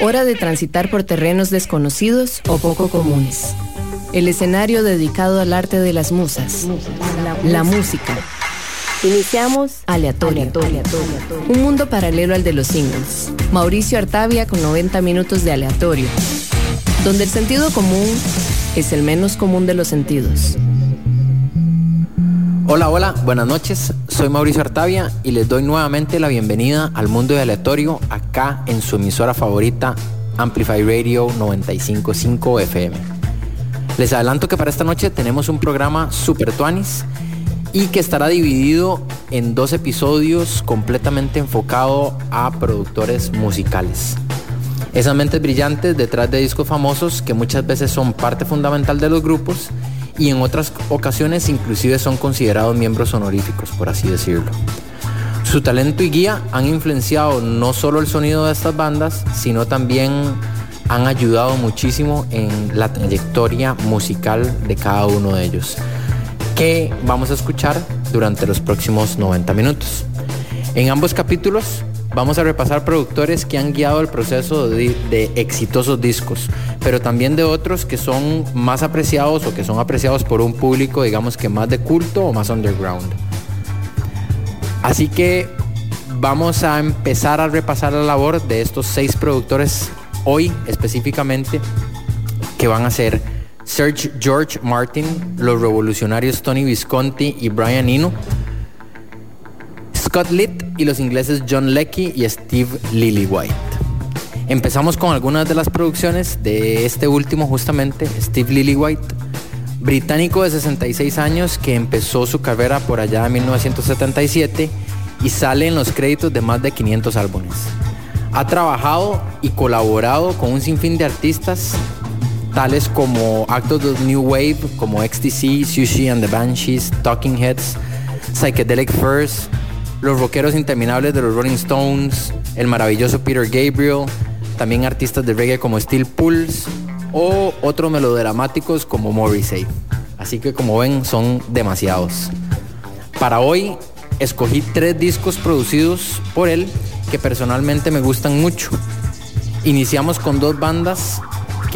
Hora de transitar por terrenos desconocidos o poco comunes. El escenario dedicado al arte de las musas. La música. Iniciamos Aleatorio. Un mundo paralelo al de los singles. Mauricio Artavia con 90 minutos de aleatorio. Donde el sentido común es el menos común de los sentidos. Hola, hola, buenas noches. Soy Mauricio Artavia y les doy nuevamente la bienvenida al mundo de aleatorio acá en su emisora favorita Amplify Radio 955 FM. Les adelanto que para esta noche tenemos un programa super tuanis y que estará dividido en dos episodios completamente enfocado a productores musicales. Esas mentes brillantes detrás de discos famosos que muchas veces son parte fundamental de los grupos y en otras ocasiones inclusive son considerados miembros honoríficos, por así decirlo. Su talento y guía han influenciado no solo el sonido de estas bandas, sino también han ayudado muchísimo en la trayectoria musical de cada uno de ellos, que vamos a escuchar durante los próximos 90 minutos. En ambos capítulos Vamos a repasar productores que han guiado el proceso de, exitosos discos, pero también de otros que son más apreciados o que son apreciados por un público, digamos que más de culto o más underground. Así que vamos a empezar a repasar la labor de estos seis productores hoy específicamente, que van a ser Serge George Martin, los revolucionarios Tony Visconti y Brian Eno, Scott Litt y los ingleses John Leckie y Steve Lillywhite. Empezamos con algunas de las producciones de este último justamente, Steve Lillywhite, británico de 66 años que empezó su carrera por allá en 1977 y sale en los créditos de más de 500 álbumes. Ha trabajado y colaborado con un sinfín de artistas tales como actos de New Wave como XTC, Sushi and the Banshees, Talking Heads, Psychedelic Furs, los rockeros interminables de los Rolling Stones, el maravilloso Peter Gabriel, también artistas de reggae como Steel Pulse o otros melodramáticos como Morrissey. Así que como ven son demasiados. Para hoy escogí tres discos producidos por él que personalmente me gustan mucho. Iniciamos con dos bandas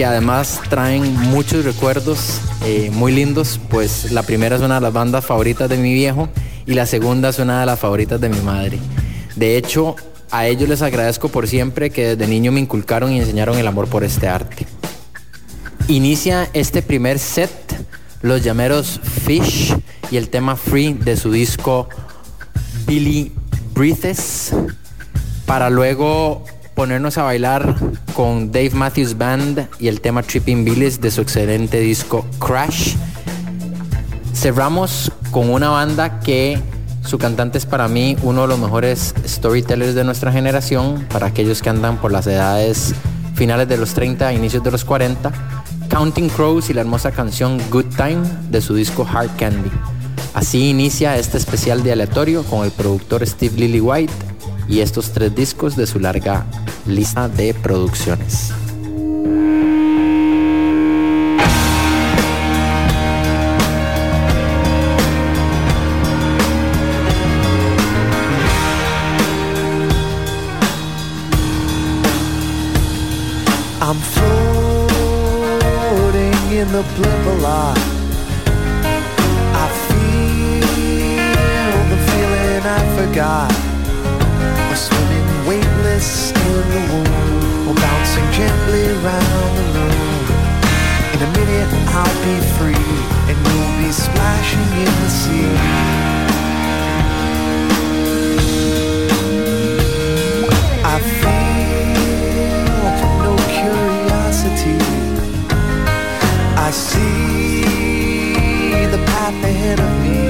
que además traen muchos recuerdos eh, muy lindos, pues la primera es una de las bandas favoritas de mi viejo y la segunda es una de las favoritas de mi madre. De hecho, a ellos les agradezco por siempre que desde niño me inculcaron y enseñaron el amor por este arte. Inicia este primer set los llameros Fish y el tema Free de su disco Billy Breathes para luego ponernos a bailar con Dave Matthews Band y el tema Tripping Billies de su excelente disco Crash. Cerramos con una banda que su cantante es para mí uno de los mejores storytellers de nuestra generación, para aquellos que andan por las edades finales de los 30, inicios de los 40, Counting Crows y la hermosa canción Good Time de su disco Hard Candy. Así inicia este especial de aleatorio con el productor Steve Lillywhite y estos tres discos de su larga lista de producciones. blimp gently round the room. In a minute I'll be free, and you'll be splashing in the sea. I feel no curiosity I see the path ahead of me.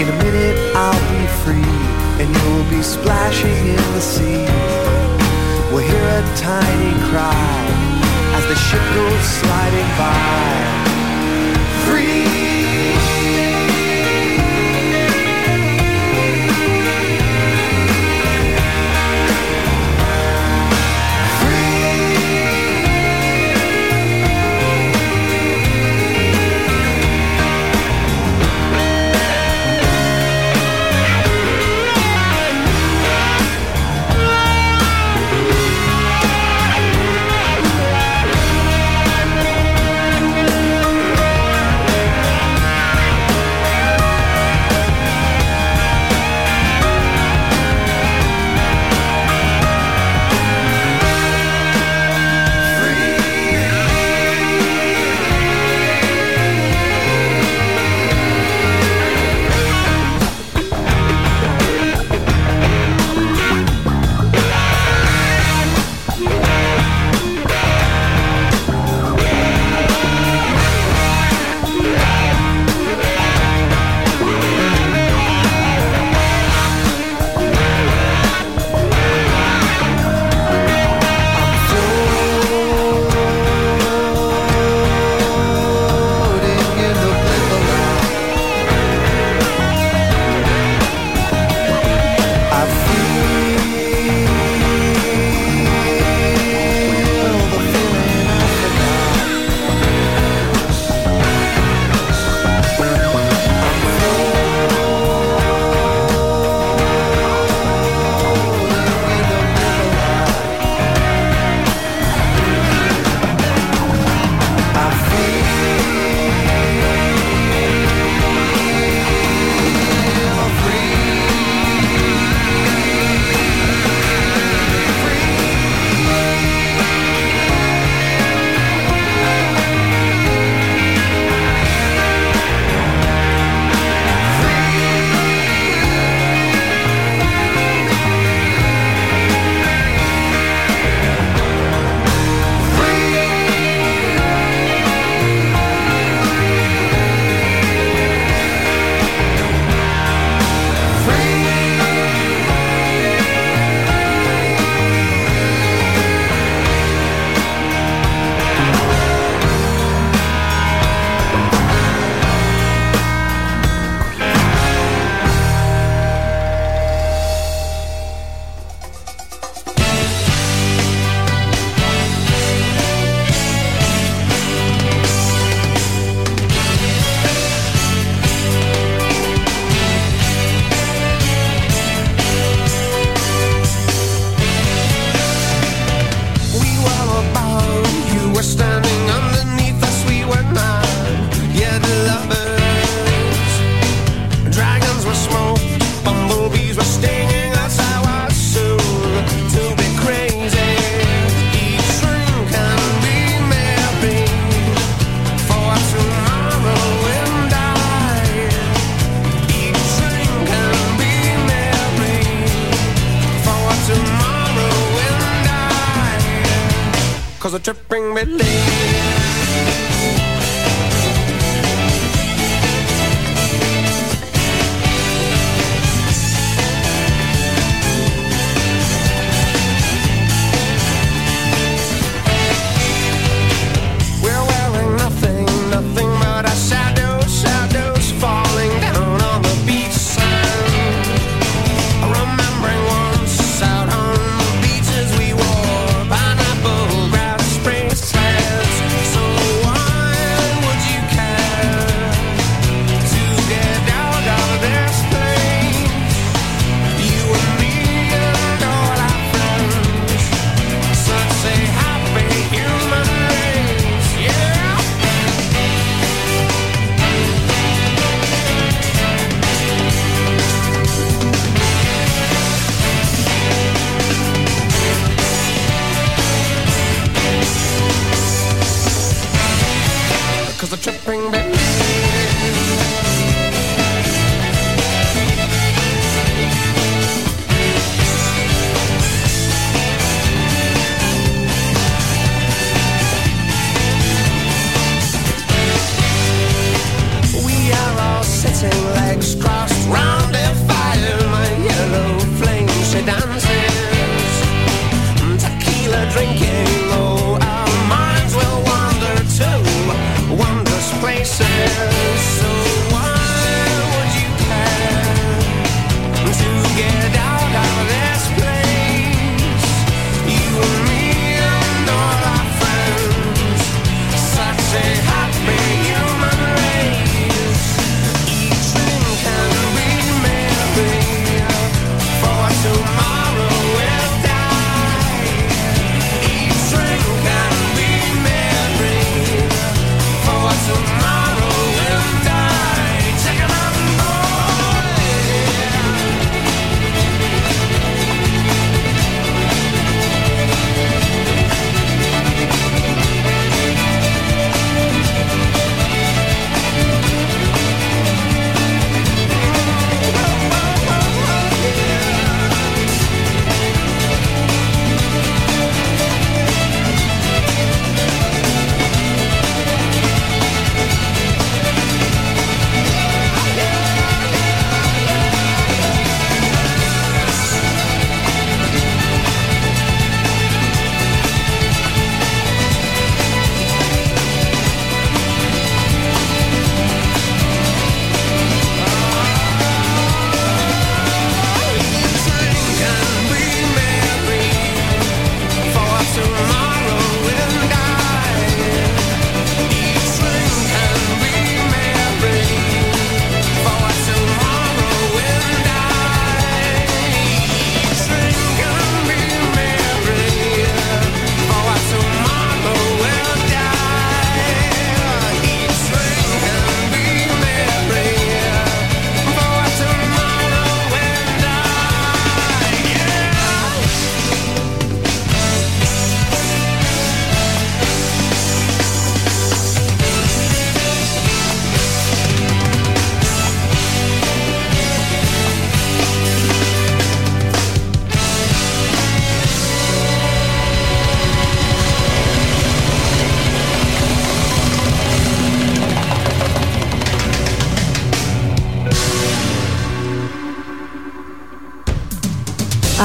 In a minute I'll be free and you'll be splashing in the sea. We'll hear a tiny cry as the ship goes sliding by. him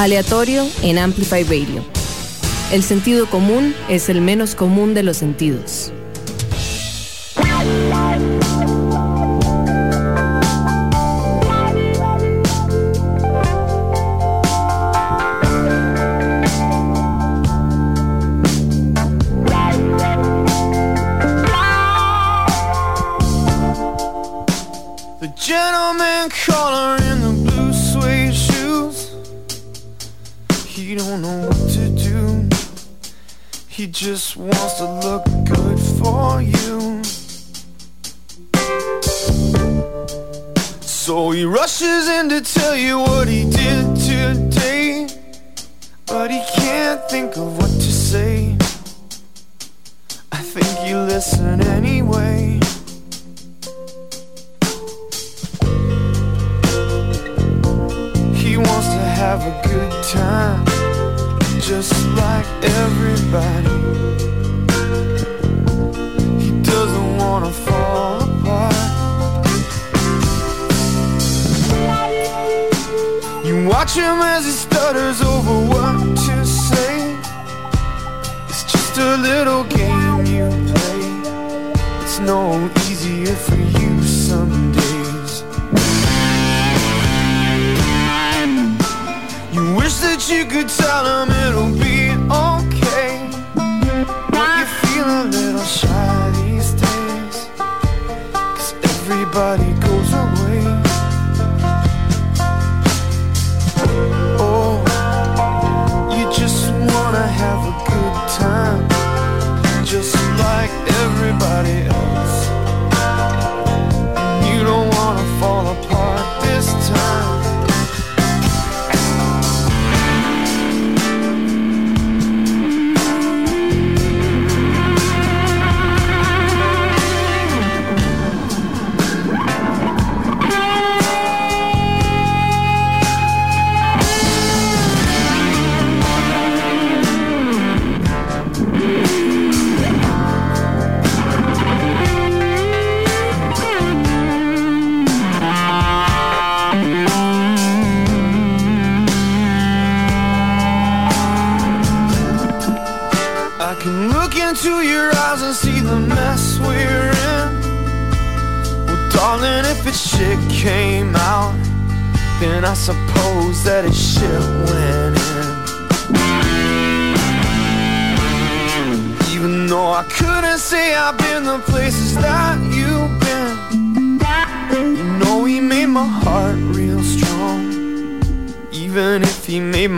Aleatorio en Amplify Radio. El sentido común es el menos común de los sentidos.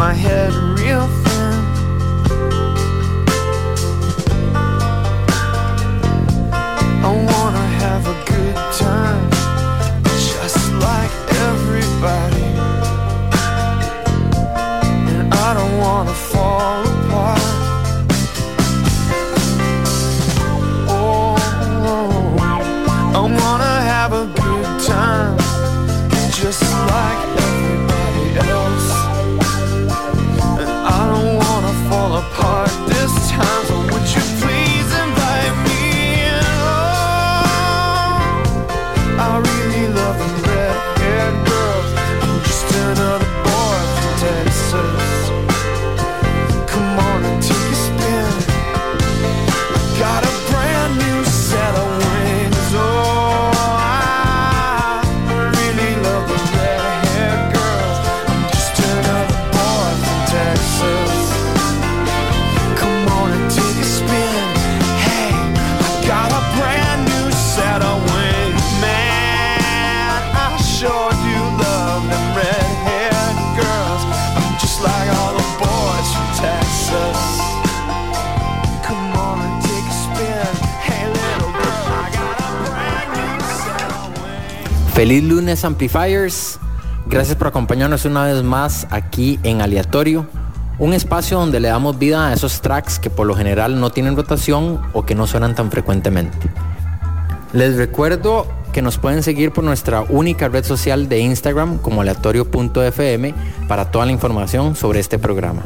My head Amplifiers. Gracias por acompañarnos una vez más aquí en Aleatorio, un espacio donde le damos vida a esos tracks que por lo general no tienen rotación o que no suenan tan frecuentemente. Les recuerdo que nos pueden seguir por nuestra única red social de Instagram como aleatorio.fm para toda la información sobre este programa.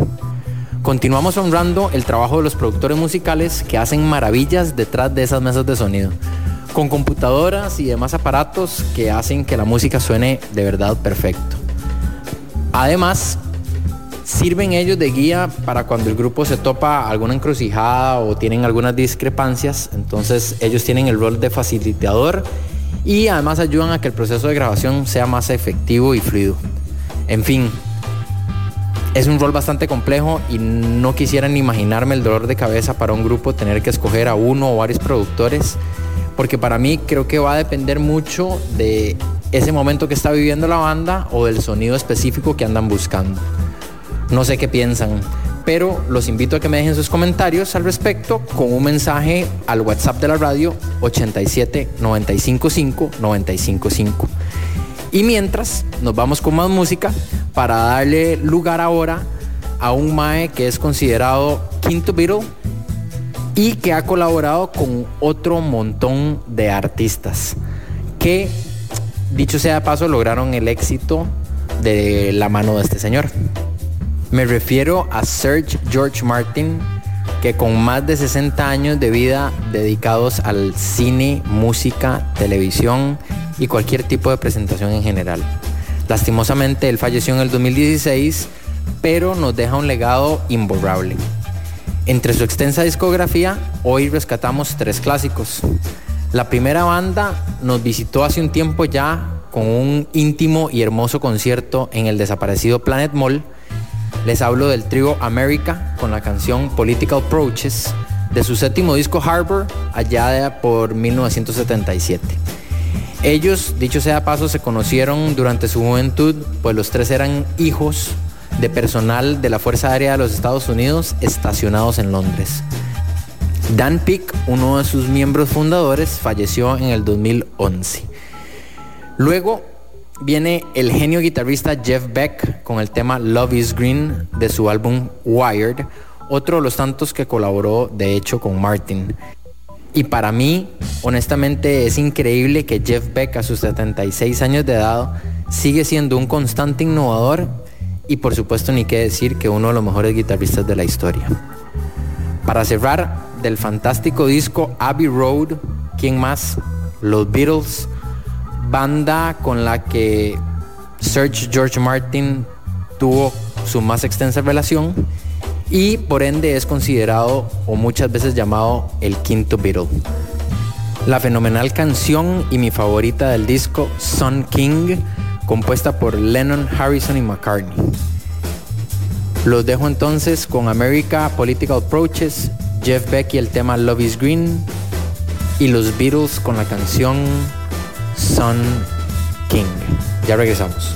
Continuamos honrando el trabajo de los productores musicales que hacen maravillas detrás de esas mesas de sonido, con computadoras y demás aparatos que hacen que la música suene de verdad perfecto. Además, sirven ellos de guía para cuando el grupo se topa alguna encrucijada o tienen algunas discrepancias, entonces ellos tienen el rol de facilitador y además ayudan a que el proceso de grabación sea más efectivo y fluido. En fin, es un rol bastante complejo y no quisiera ni imaginarme el dolor de cabeza para un grupo tener que escoger a uno o varios productores, porque para mí creo que va a depender mucho de ese momento que está viviendo la banda o del sonido específico que andan buscando. No sé qué piensan, pero los invito a que me dejen sus comentarios al respecto con un mensaje al WhatsApp de la radio 87 955 955. Y mientras nos vamos con más música para darle lugar ahora a un Mae que es considerado quinto Beatle y que ha colaborado con otro montón de artistas que, dicho sea de paso, lograron el éxito de la mano de este señor. Me refiero a Serge George Martin, que con más de 60 años de vida dedicados al cine, música, televisión y cualquier tipo de presentación en general. Lastimosamente, él falleció en el 2016, pero nos deja un legado imborrable. Entre su extensa discografía, hoy rescatamos tres clásicos. La primera banda nos visitó hace un tiempo ya con un íntimo y hermoso concierto en el desaparecido Planet Mall. Les hablo del trío America con la canción Political Approaches de su séptimo disco Harbor allá por 1977. Ellos, dicho sea paso, se conocieron durante su juventud, pues los tres eran hijos de personal de la Fuerza Aérea de los Estados Unidos estacionados en Londres. Dan Peake, uno de sus miembros fundadores, falleció en el 2011. Luego viene el genio guitarrista Jeff Beck con el tema Love is Green de su álbum Wired, otro de los tantos que colaboró de hecho con Martin. Y para mí, honestamente, es increíble que Jeff Beck a sus 76 años de edad sigue siendo un constante innovador y por supuesto ni qué decir que uno de los mejores guitarristas de la historia. Para cerrar, del fantástico disco Abbey Road, ¿quién más? Los Beatles, banda con la que Serge George Martin tuvo su más extensa relación y por ende es considerado o muchas veces llamado el quinto Beatle. La fenomenal canción y mi favorita del disco, Sun King, compuesta por Lennon, Harrison y McCartney. Los dejo entonces con America Political Approaches, Jeff Beck y el tema Love is Green y los Beatles con la canción Sun King. Ya regresamos.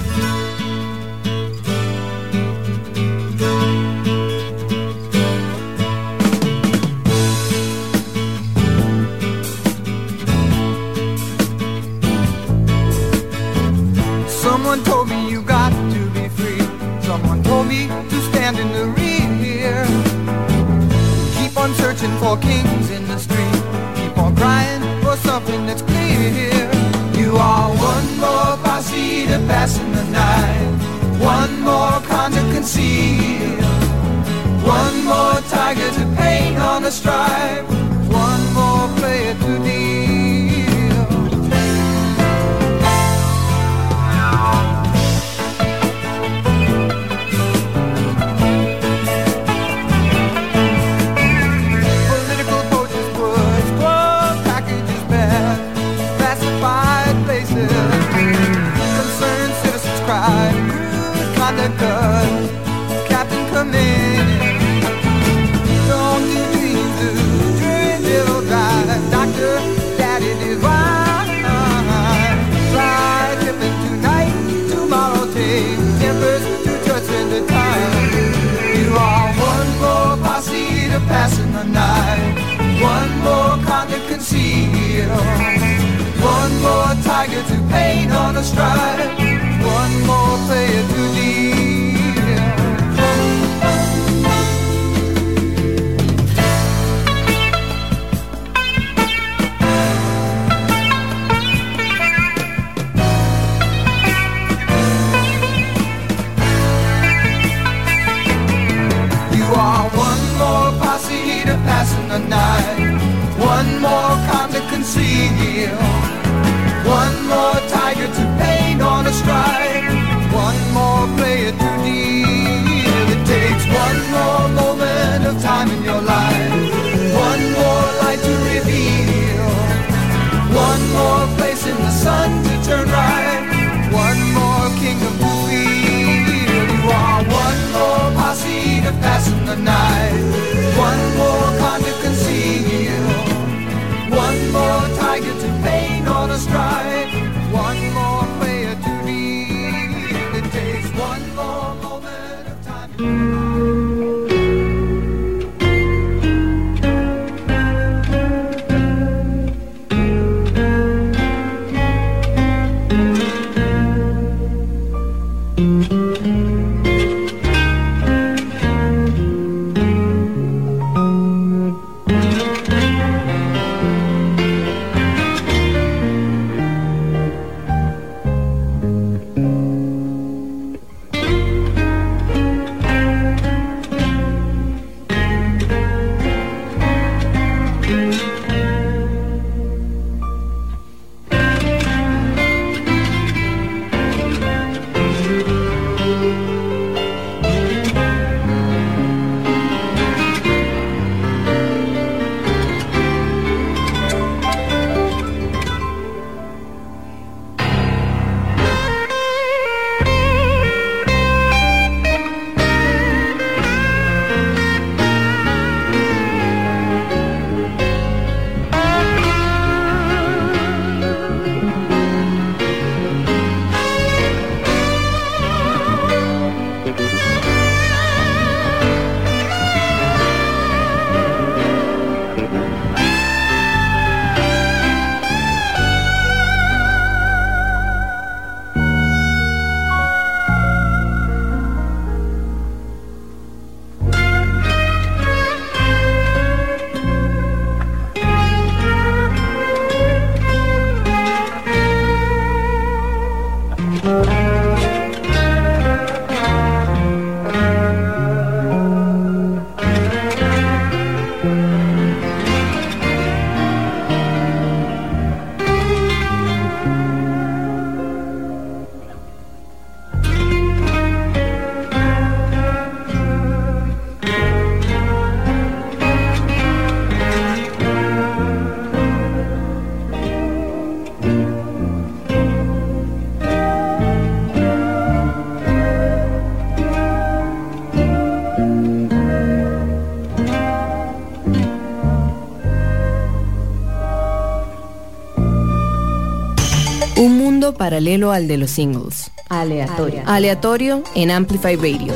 Paralelo al de los singles. Aleatorio. Aleatorio en Amplify Radio.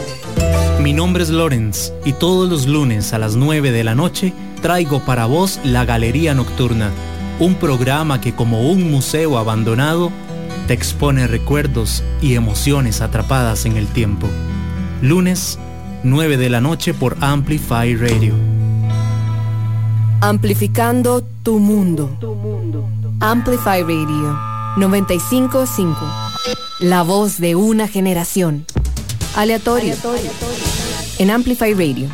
Mi nombre es Lorenz y todos los lunes a las 9 de la noche traigo para vos La Galería Nocturna, un programa que como un museo abandonado te expone recuerdos y emociones atrapadas en el tiempo. Lunes, 9 de la noche por Amplify Radio. Amplificando tu mundo. Amplify Radio 955. La voz de una generación. Aleatorio. En Amplify Radio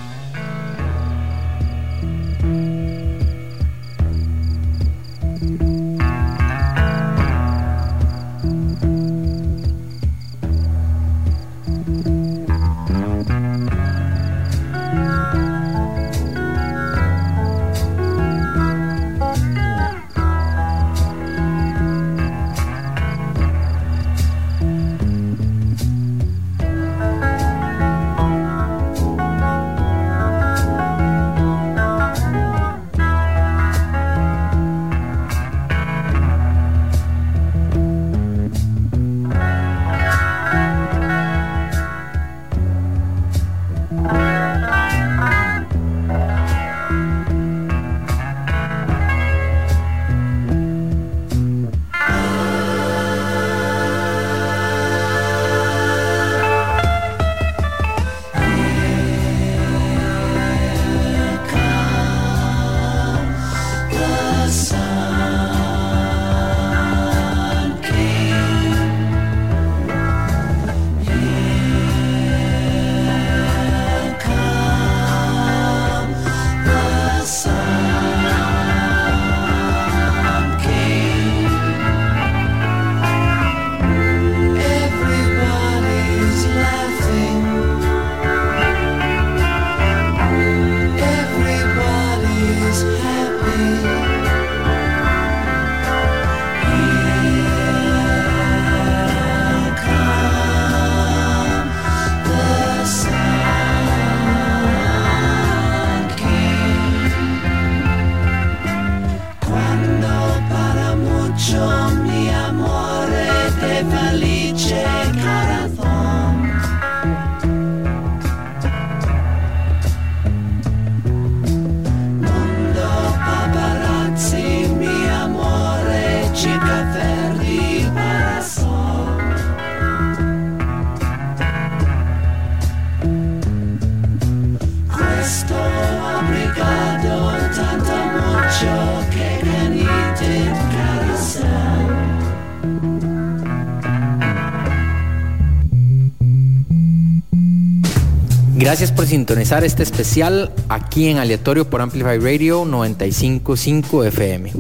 Gracias por sintonizar este especial aquí en Aleatorio por Amplify Radio 955 FM.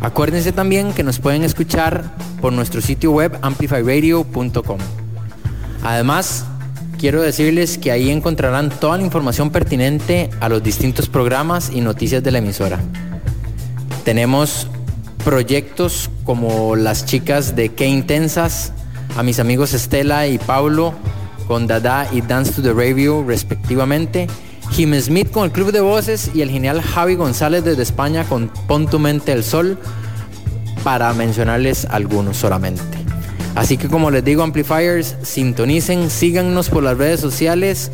Acuérdense también que nos pueden escuchar por nuestro sitio web amplifyradio.com. Además, quiero decirles que ahí encontrarán toda la información pertinente a los distintos programas y noticias de la emisora. Tenemos proyectos como las chicas de Qué Intensas, a mis amigos Estela y Paulo con Dada y Dance to the Radio respectivamente. Jim Smith con el Club de Voces y el genial Javi González desde España con Pon tu mente el sol, para mencionarles algunos solamente. Así que como les digo, Amplifiers, sintonicen, síganos por las redes sociales,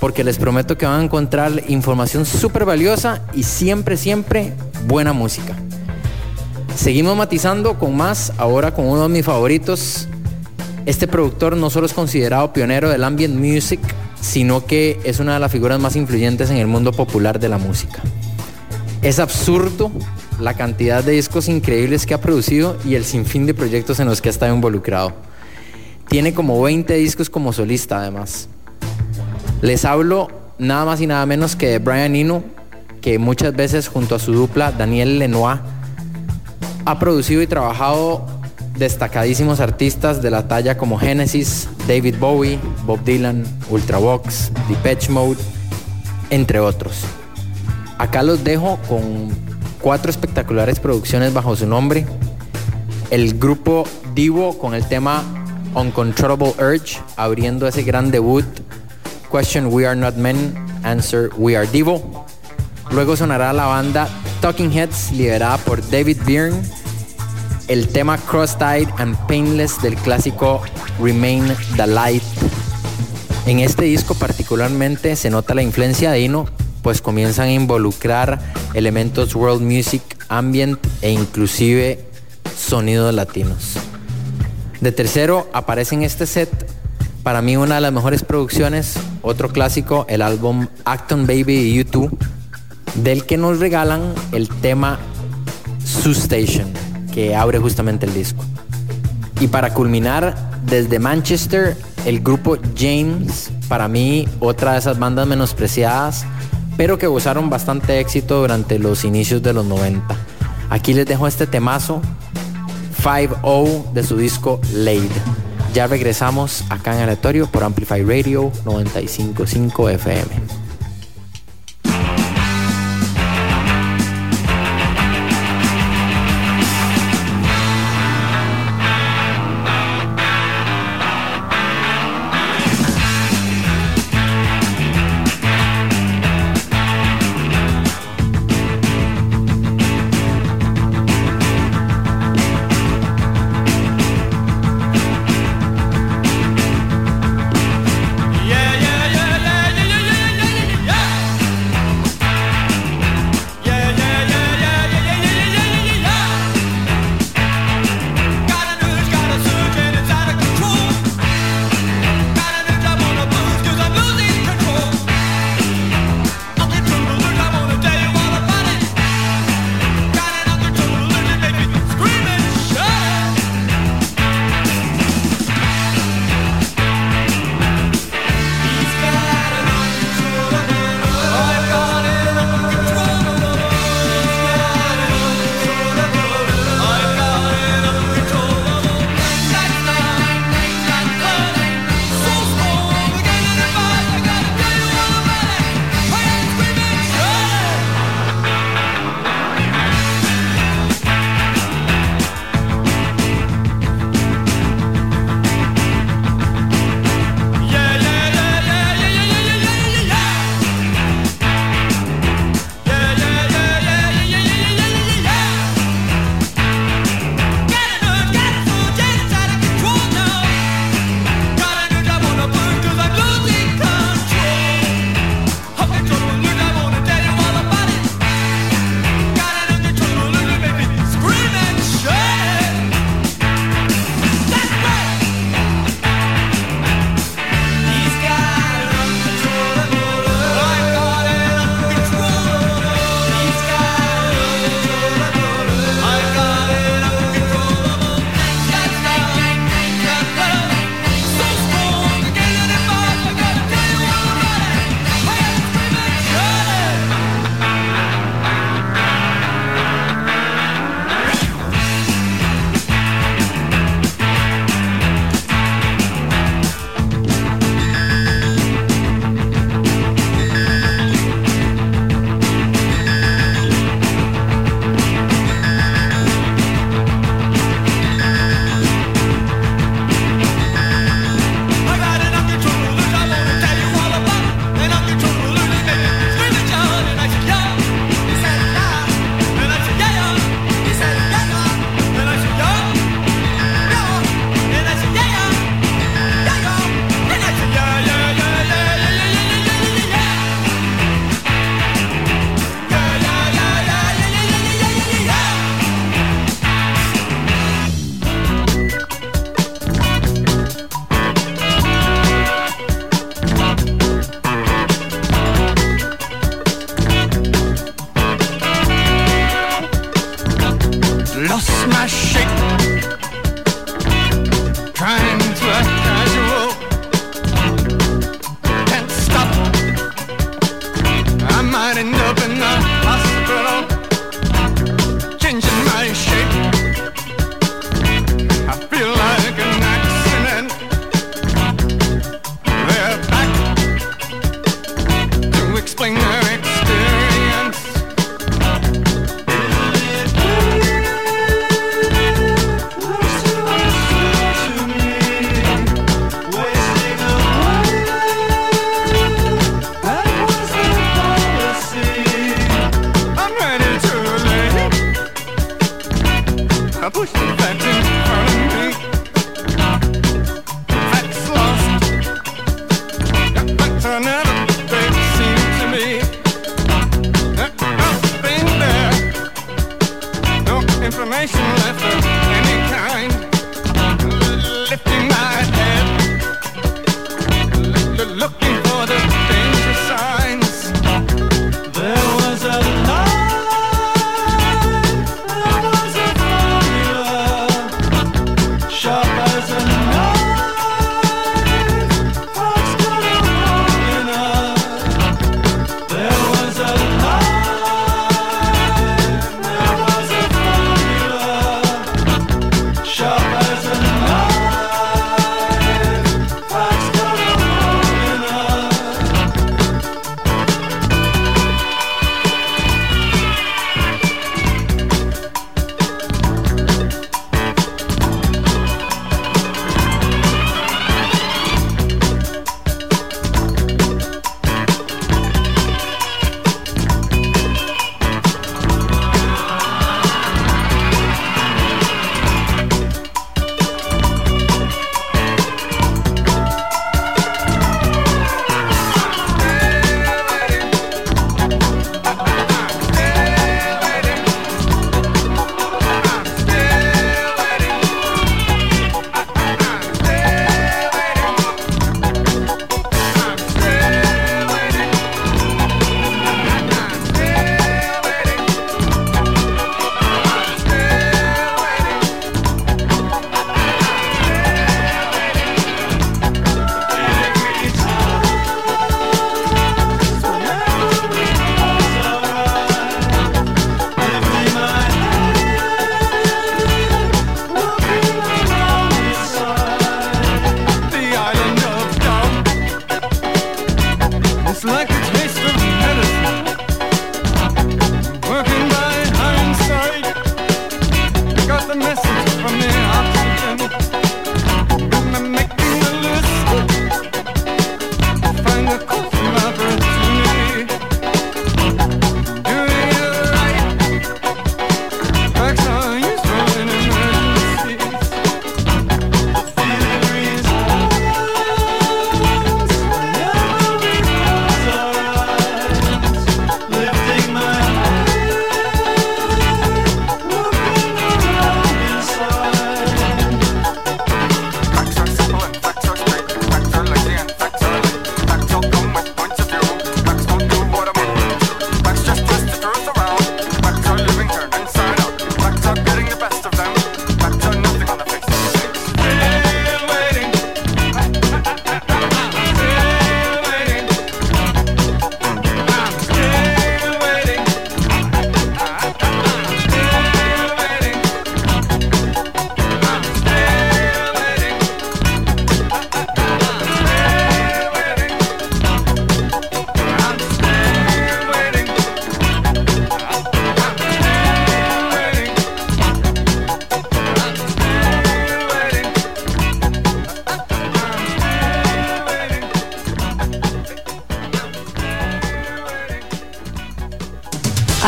porque les prometo que van a encontrar información súper valiosa y siempre, siempre buena música. Seguimos matizando con más, ahora con uno de mis favoritos, este productor no solo es considerado pionero del ambient music, sino que es una de las figuras más influyentes en el mundo popular de la música. Es absurdo la cantidad de discos increíbles que ha producido y el sinfín de proyectos en los que ha estado involucrado. Tiene como 20 discos como solista además. Les hablo nada más y nada menos que de Brian Eno, que muchas veces junto a su dupla Daniel Lenoir ha producido y trabajado destacadísimos artistas de la talla como Genesis, David Bowie, Bob Dylan, Ultravox, Depeche Mode, entre otros. Acá los dejo con cuatro espectaculares producciones bajo su nombre. El grupo Divo con el tema Uncontrollable Urge, abriendo ese gran debut. Question We Are Not Men, Answer We Are Divo. Luego sonará la banda Talking Heads, liderada por David Byrne el tema Cross-Eyed and Painless del clásico Remain the Light. En este disco particularmente se nota la influencia de Ino, pues comienzan a involucrar elementos world music, ambient e inclusive sonidos latinos. De tercero aparece en este set, para mí una de las mejores producciones, otro clásico, el álbum Acton Baby de U2, del que nos regalan el tema Station, que abre justamente el disco. Y para culminar, desde Manchester, el grupo James, para mí otra de esas bandas menospreciadas, pero que gozaron bastante éxito durante los inicios de los 90. Aquí les dejo este temazo, 5-0 de su disco Laid. Ya regresamos acá en aleatorio por Amplify Radio 955 FM.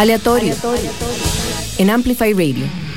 Aleatorio. En Amplify Radio.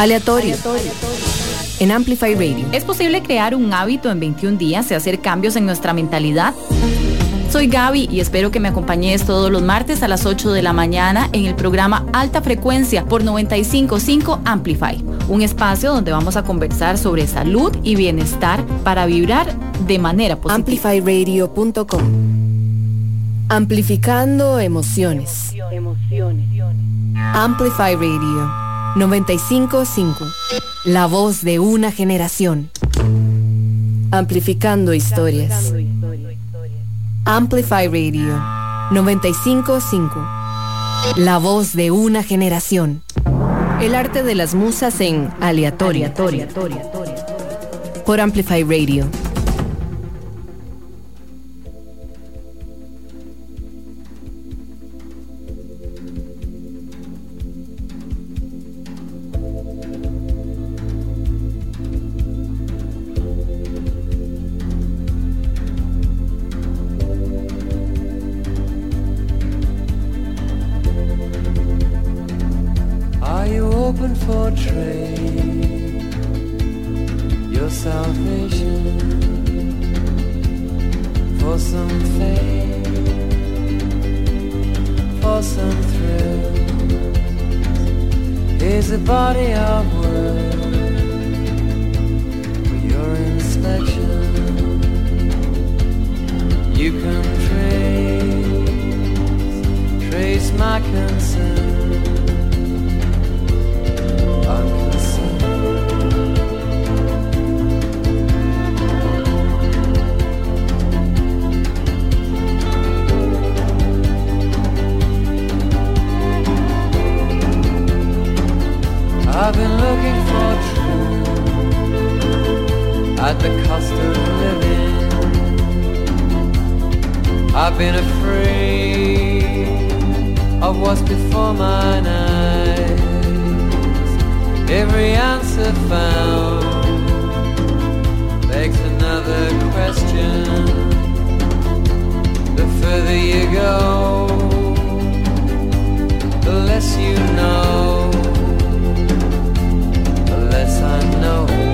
Aleatorio. En Amplify Radio. ¿Es posible crear un hábito en 21 días y hacer cambios en nuestra mentalidad? Soy Gaby y espero que me acompañes todos los martes a las 8 de la mañana en el programa Alta Frecuencia por 955 Amplify, un espacio donde vamos a conversar sobre salud y bienestar para vibrar de manera positiva. Amplifyradio.com Amplificando emociones. emociones. Amplify Radio 955. La voz de una generación. Amplificando historias. Amplify Radio 955. La voz de una generación. El arte de las musas en aleatoria. Por Amplify Radio the cost of living. I've been afraid of what's before my eyes. Every answer found begs another question. The further you go, the less you know, the less I know.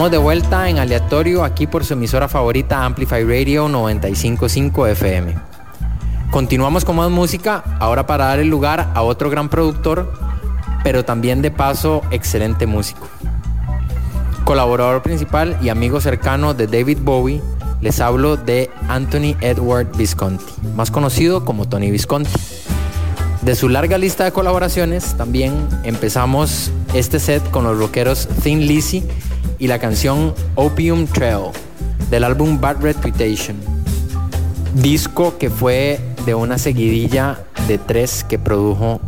Estamos de vuelta en aleatorio aquí por su emisora favorita Amplify Radio 955 FM. Continuamos con más música, ahora para dar el lugar a otro gran productor, pero también de paso excelente músico. Colaborador principal y amigo cercano de David Bowie, les hablo de Anthony Edward Visconti, más conocido como Tony Visconti. De su larga lista de colaboraciones, también empezamos este set con los rockeros Thin Lizzy y la canción Opium Trail del álbum Bad Reputation. Disco que fue de una seguidilla de tres que produjo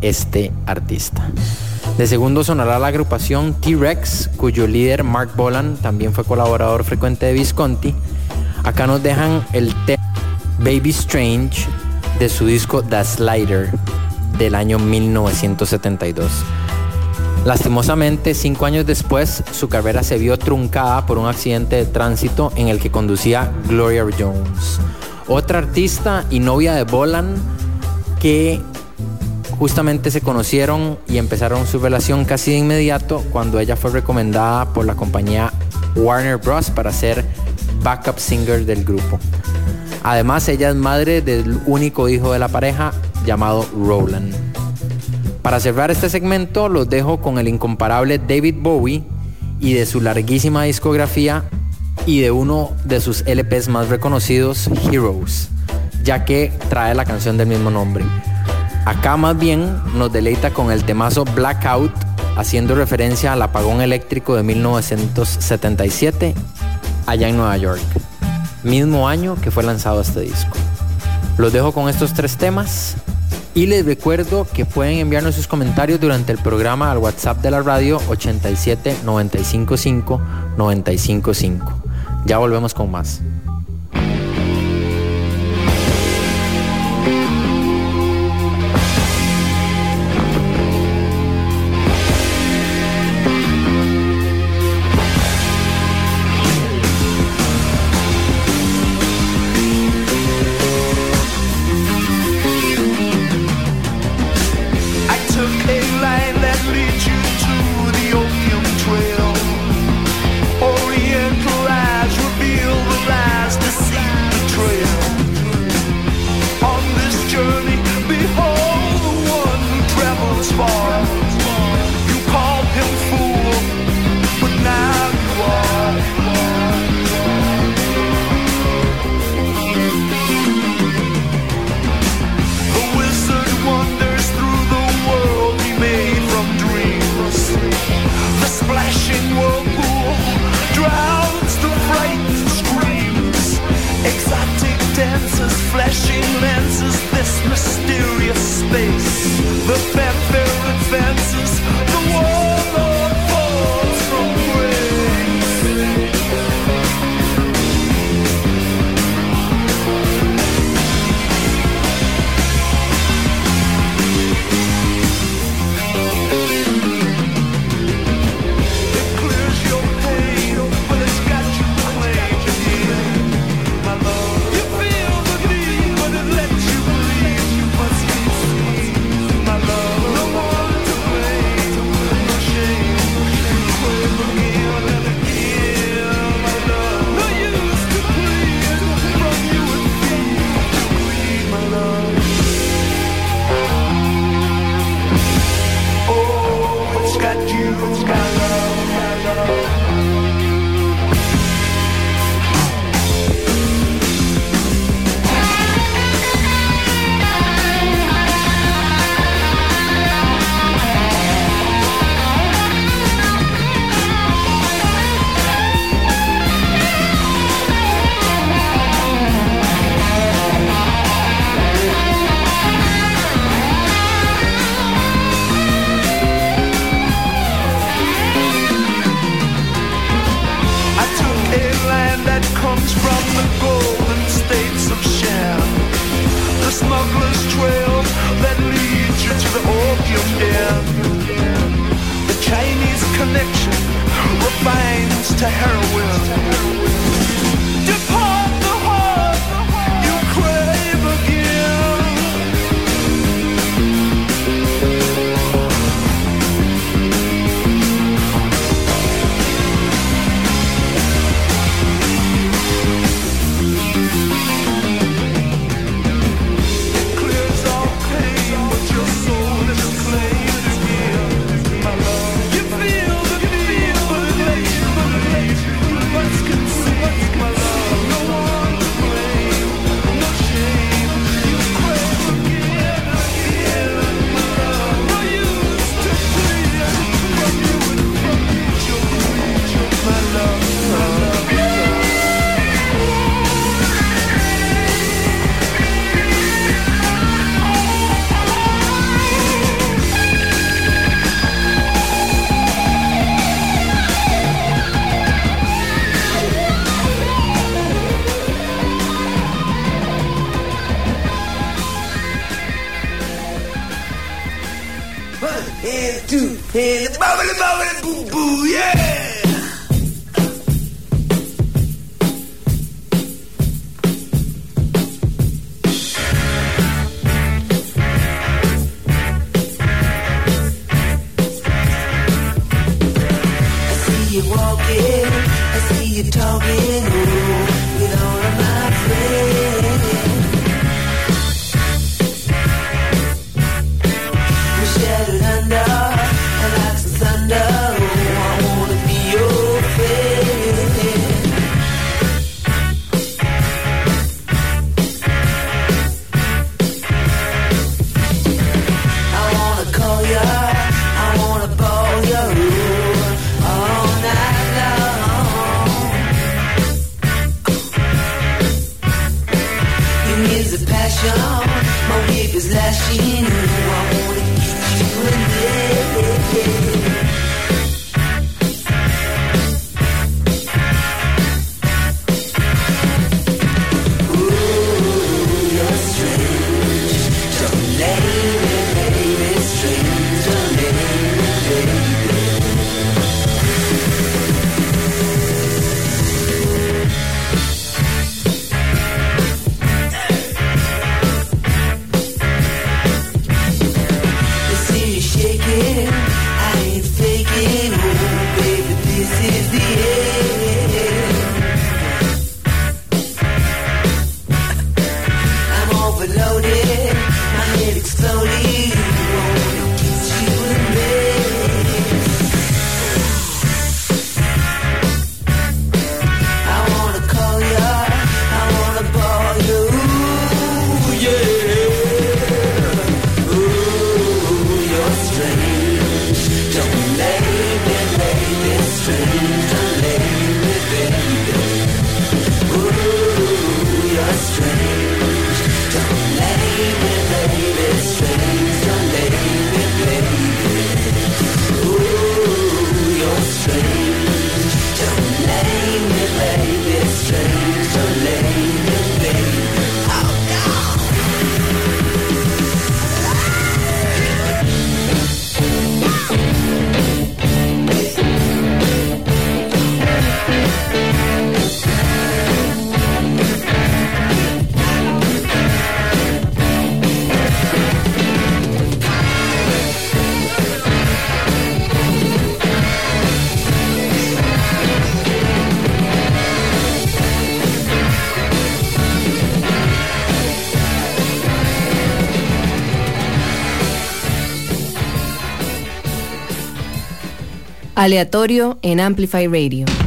este artista. De segundo sonará la agrupación T-Rex, cuyo líder Mark Bolan también fue colaborador frecuente de Visconti. Acá nos dejan el tema Baby Strange de su disco The Slider del año 1972. Lastimosamente, cinco años después, su carrera se vio truncada por un accidente de tránsito en el que conducía Gloria Jones, otra artista y novia de Bolan que justamente se conocieron y empezaron su relación casi de inmediato cuando ella fue recomendada por la compañía Warner Bros. para ser backup singer del grupo. Además, ella es madre del único hijo de la pareja llamado Roland. Para cerrar este segmento, los dejo con el incomparable David Bowie y de su larguísima discografía y de uno de sus LPs más reconocidos, Heroes, ya que trae la canción del mismo nombre. Acá más bien nos deleita con el temazo Blackout, haciendo referencia al apagón eléctrico de 1977 allá en Nueva York, mismo año que fue lanzado este disco. Los dejo con estos tres temas y les recuerdo que pueden enviarnos sus comentarios durante el programa al WhatsApp de la radio 87 955 955. Ya volvemos con más. Aleatorio en Amplify Radio.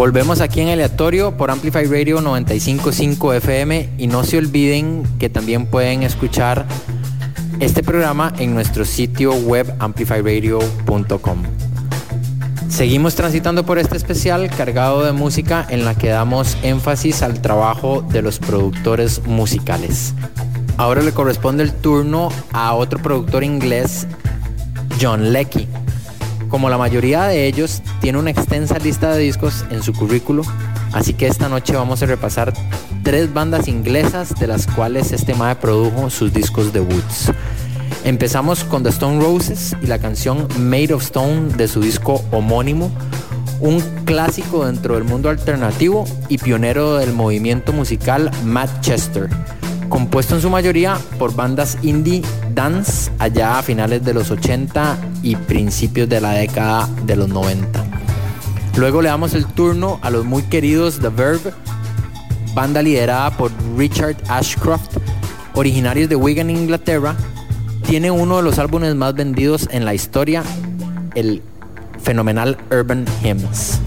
Volvemos aquí en aleatorio por Amplify Radio 955 FM y no se olviden que también pueden escuchar este programa en nuestro sitio web amplifyradio.com. Seguimos transitando por este especial cargado de música en la que damos énfasis al trabajo de los productores musicales. Ahora le corresponde el turno a otro productor inglés, John Leckie. Como la mayoría de ellos, tiene una extensa lista de discos en su currículo, así que esta noche vamos a repasar tres bandas inglesas de las cuales este mae produjo sus discos debuts. Empezamos con The Stone Roses y la canción Made of Stone de su disco homónimo, un clásico dentro del mundo alternativo y pionero del movimiento musical Matt Chester, compuesto en su mayoría por bandas indie dance allá a finales de los 80 y principios de la década de los 90. Luego le damos el turno a los muy queridos The Verve, banda liderada por Richard Ashcroft, originarios de Wigan, Inglaterra, tiene uno de los álbumes más vendidos en la historia, el fenomenal Urban Hymns.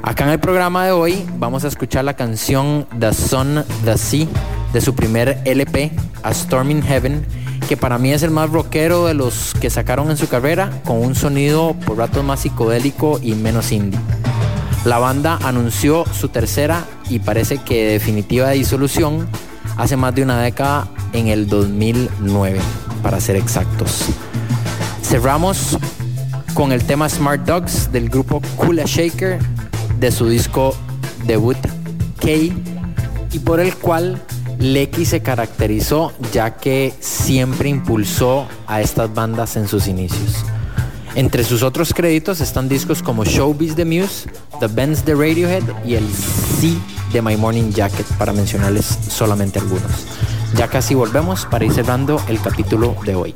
Acá en el programa de hoy vamos a escuchar la canción The Sun, The Sea de su primer LP, A Storm in Heaven, que para mí es el más rockero de los que sacaron en su carrera, con un sonido por ratos más psicodélico y menos indie. La banda anunció su tercera y parece que definitiva disolución hace más de una década en el 2009 para ser exactos. Cerramos con el tema Smart Dogs del grupo Kula Shaker de su disco debut K y por el cual Lecky se caracterizó ya que siempre impulsó a estas bandas en sus inicios. Entre sus otros créditos están discos como Showbiz The Muse, The Benz de Radiohead y el C de My Morning Jacket, para mencionarles solamente algunos. Ya casi volvemos para ir cerrando el capítulo de hoy.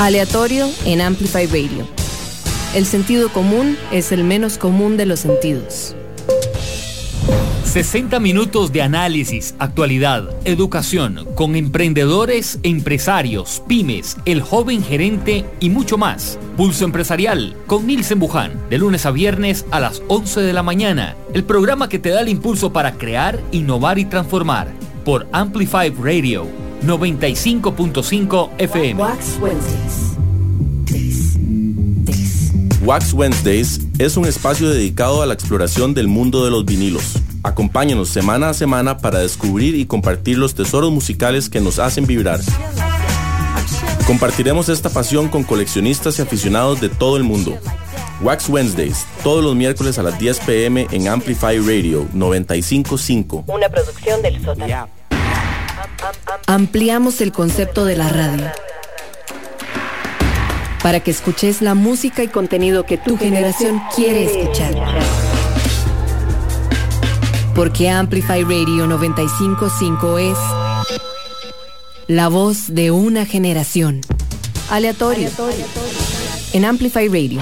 Aleatorio en Amplify Radio. El sentido común es el menos común de los sentidos. 60 minutos de análisis, actualidad, educación, con emprendedores, empresarios, pymes, el joven gerente y mucho más. Pulso Empresarial con Nilsen Buján, de lunes a viernes a las 11 de la mañana. El programa que te da el impulso para crear, innovar y transformar. Por Amplify Radio 95.5 FM. Wax Wednesdays. Wax Wednesdays es un espacio dedicado a la exploración del mundo de los vinilos. Acompáñanos semana a semana para descubrir y compartir los tesoros musicales que nos hacen vibrar. Compartiremos esta pasión con coleccionistas y aficionados de todo el mundo. Wax Wednesdays, todos los miércoles a las 10 pm en Amplify Radio 955. Una producción del sótano. Ampliamos el concepto de la radio para que escuches la música y contenido que tu generación quiere escuchar. Porque Amplify Radio 955 es la voz de una generación. Aleatorio. En Amplify Radio.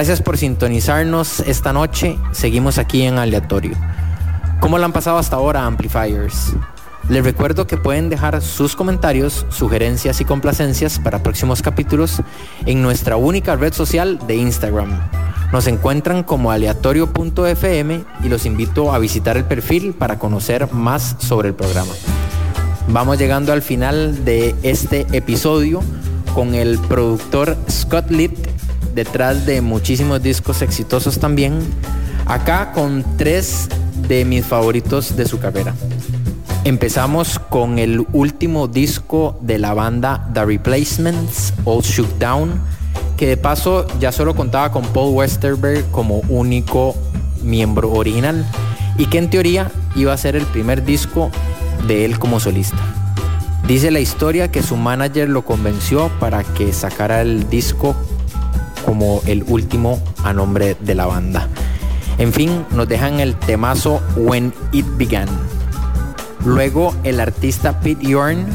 Gracias por sintonizarnos esta noche. Seguimos aquí en aleatorio. ¿Cómo lo han pasado hasta ahora, Amplifiers? Les recuerdo que pueden dejar sus comentarios, sugerencias y complacencias para próximos capítulos en nuestra única red social de Instagram. Nos encuentran como aleatorio.fm y los invito a visitar el perfil para conocer más sobre el programa. Vamos llegando al final de este episodio con el productor Scott Litt detrás de muchísimos discos exitosos también. Acá con tres de mis favoritos de su carrera. Empezamos con el último disco de la banda The Replacements, All Shook Down, que de paso ya solo contaba con Paul Westerberg como único miembro original y que en teoría iba a ser el primer disco de él como solista. Dice la historia que su manager lo convenció para que sacara el disco el último a nombre de la banda. En fin, nos dejan el temazo When It Began. Luego el artista Pete Yorn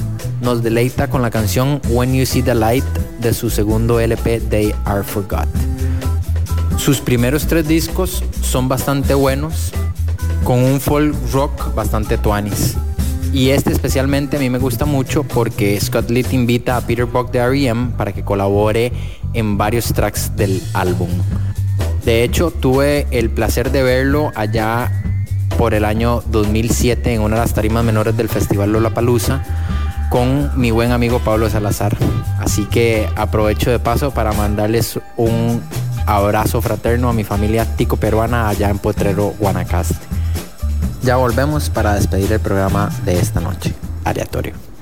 nos deleita con la canción When You See the Light de su segundo LP They Are Forgot. Sus primeros tres discos son bastante buenos, con un folk rock bastante tuanis. Y este especialmente a mí me gusta mucho porque Scott Litt invita a Peter Buck de R.E.M. para que colabore en varios tracks del álbum. De hecho, tuve el placer de verlo allá por el año 2007 en una de las tarimas menores del Festival Lollapalooza con mi buen amigo Pablo Salazar. Así que aprovecho de paso para mandarles un abrazo fraterno a mi familia tico peruana allá en Potrero, Guanacaste. Ya volvemos para despedir el programa de esta noche. Aleatorio.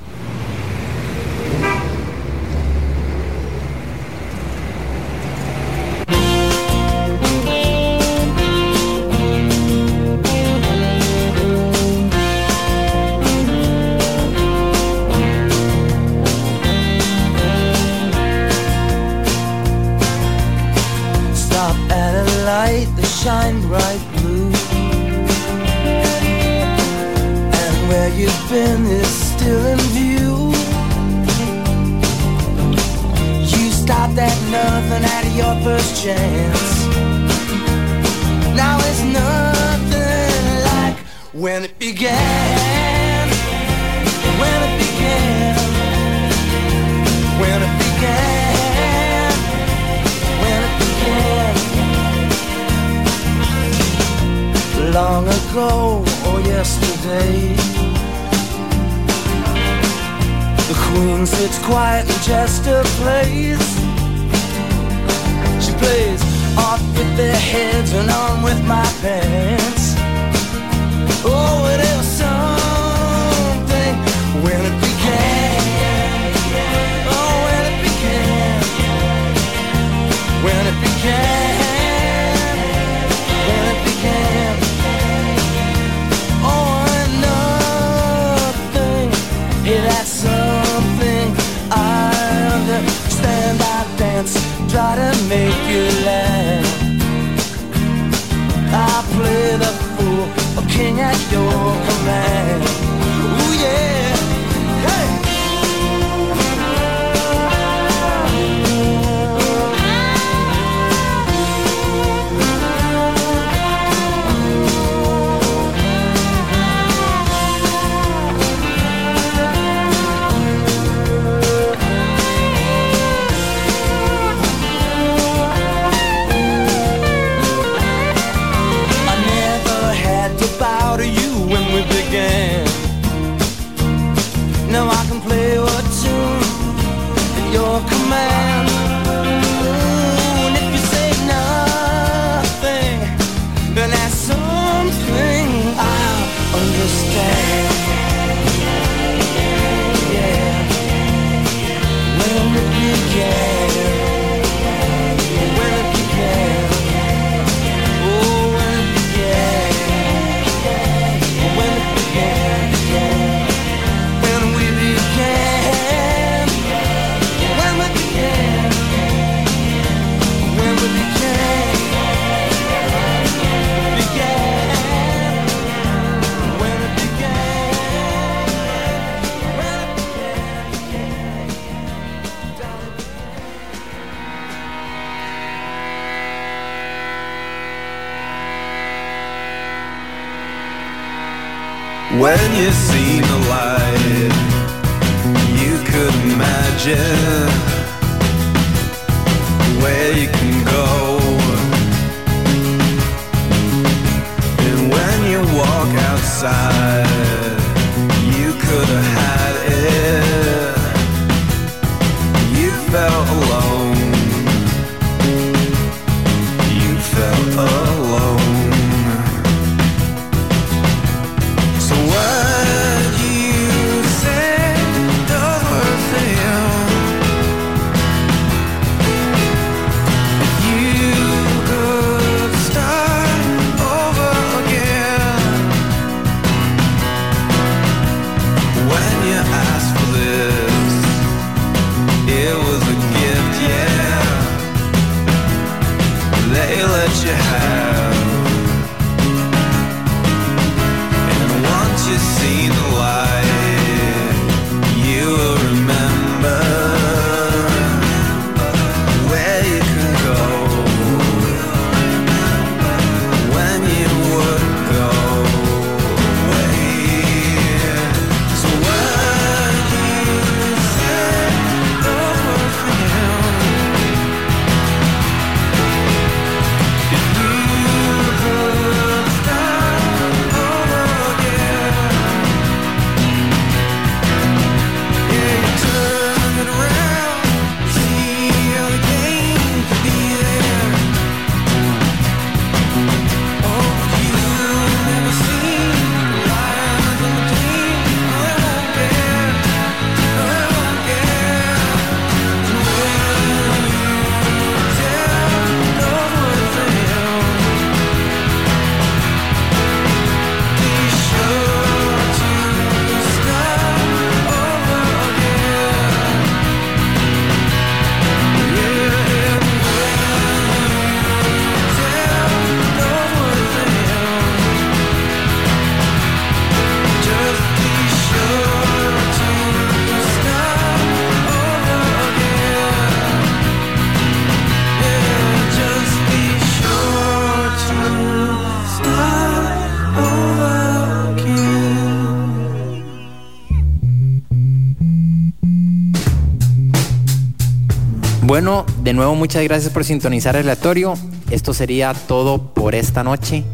De nuevo muchas gracias por sintonizar el aleatorio. Esto sería todo por esta noche.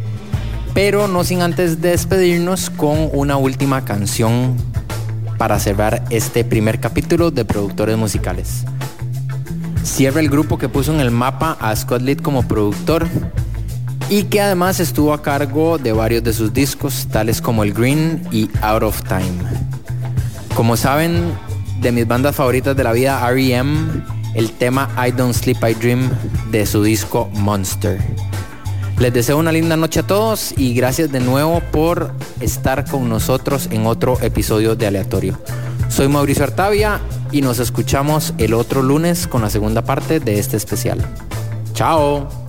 Pero no sin antes despedirnos con una última canción para cerrar este primer capítulo de productores musicales. Cierra el grupo que puso en el mapa a Scott Litt como productor y que además estuvo a cargo de varios de sus discos, tales como El Green y Out of Time. Como saben, de mis bandas favoritas de la vida, REM, el tema I Don't Sleep, I Dream de su disco Monster. Les deseo una linda noche a todos y gracias de nuevo por estar con nosotros en otro episodio de Aleatorio. Soy Mauricio Artavia y nos escuchamos el otro lunes con la segunda parte de este especial. Chao.